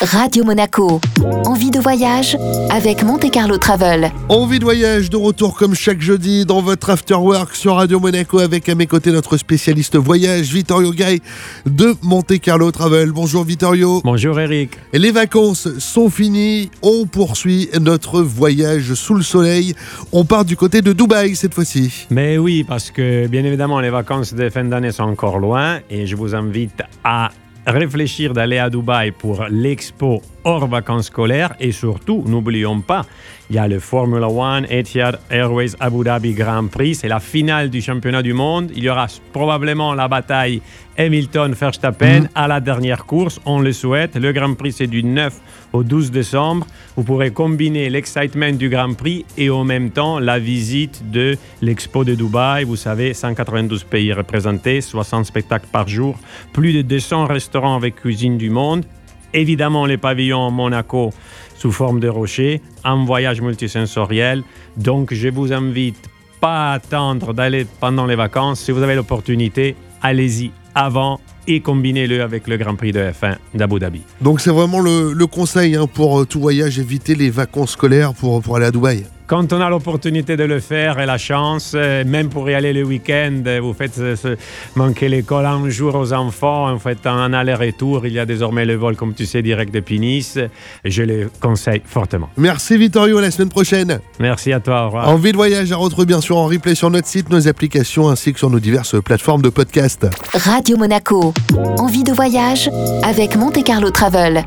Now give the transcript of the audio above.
Radio Monaco. Envie de voyage avec Monte Carlo Travel. Envie de voyage de retour comme chaque jeudi dans votre After Work sur Radio Monaco avec à mes côtés notre spécialiste voyage Vittorio Gay de Monte Carlo Travel. Bonjour Vittorio. Bonjour Eric. Les vacances sont finies, on poursuit notre voyage sous le soleil. On part du côté de Dubaï cette fois-ci. Mais oui, parce que bien évidemment les vacances de fin d'année sont encore loin et je vous invite à réfléchir d'aller à Dubaï pour l'expo hors vacances scolaires et surtout, n'oublions pas, il y a le Formula One Etihad Airways Abu Dhabi Grand Prix, c'est la finale du championnat du monde. Il y aura probablement la bataille Hamilton-Verstappen Mhm. à la dernière course, on le souhaite. Le Grand Prix, c'est du 9 au 12 décembre. Vous pourrez combiner l'excitement du Grand Prix et en même temps la visite de l'Expo de Dubaï. Vous savez, 192 pays représentés, 60 spectacles par jour, plus de 200 restaurants avec cuisine du monde. Évidemment, les pavillons Monaco sous forme de rocher, un voyage multisensoriel. Donc, je vous invite pas à attendre d'aller pendant les vacances. Si vous avez l'opportunité, allez-y avant et combinez-le avec le Grand Prix de F1 d'Abu Dhabi. Donc c'est vraiment le, conseil hein, pour euh, tout voyage, éviter les vacances scolaires pour, pour aller à Dubaï. Quand on a l'opportunité de le faire et la chance, euh, même pour y aller le week-end, euh, vous faites ce- manquer l'école un jour aux enfants, en fait un aller-retour, il y a désormais le vol, comme tu sais, direct depuis Nice. Je le conseille fortement. Merci Vittorio, à la semaine prochaine. Merci à toi, au revoir. Envie de voyage à retrouver bien sûr en replay sur notre site, nos applications ainsi que sur nos diverses plateformes de podcast. Radio Monaco. Envie de voyage avec Monte Carlo Travel.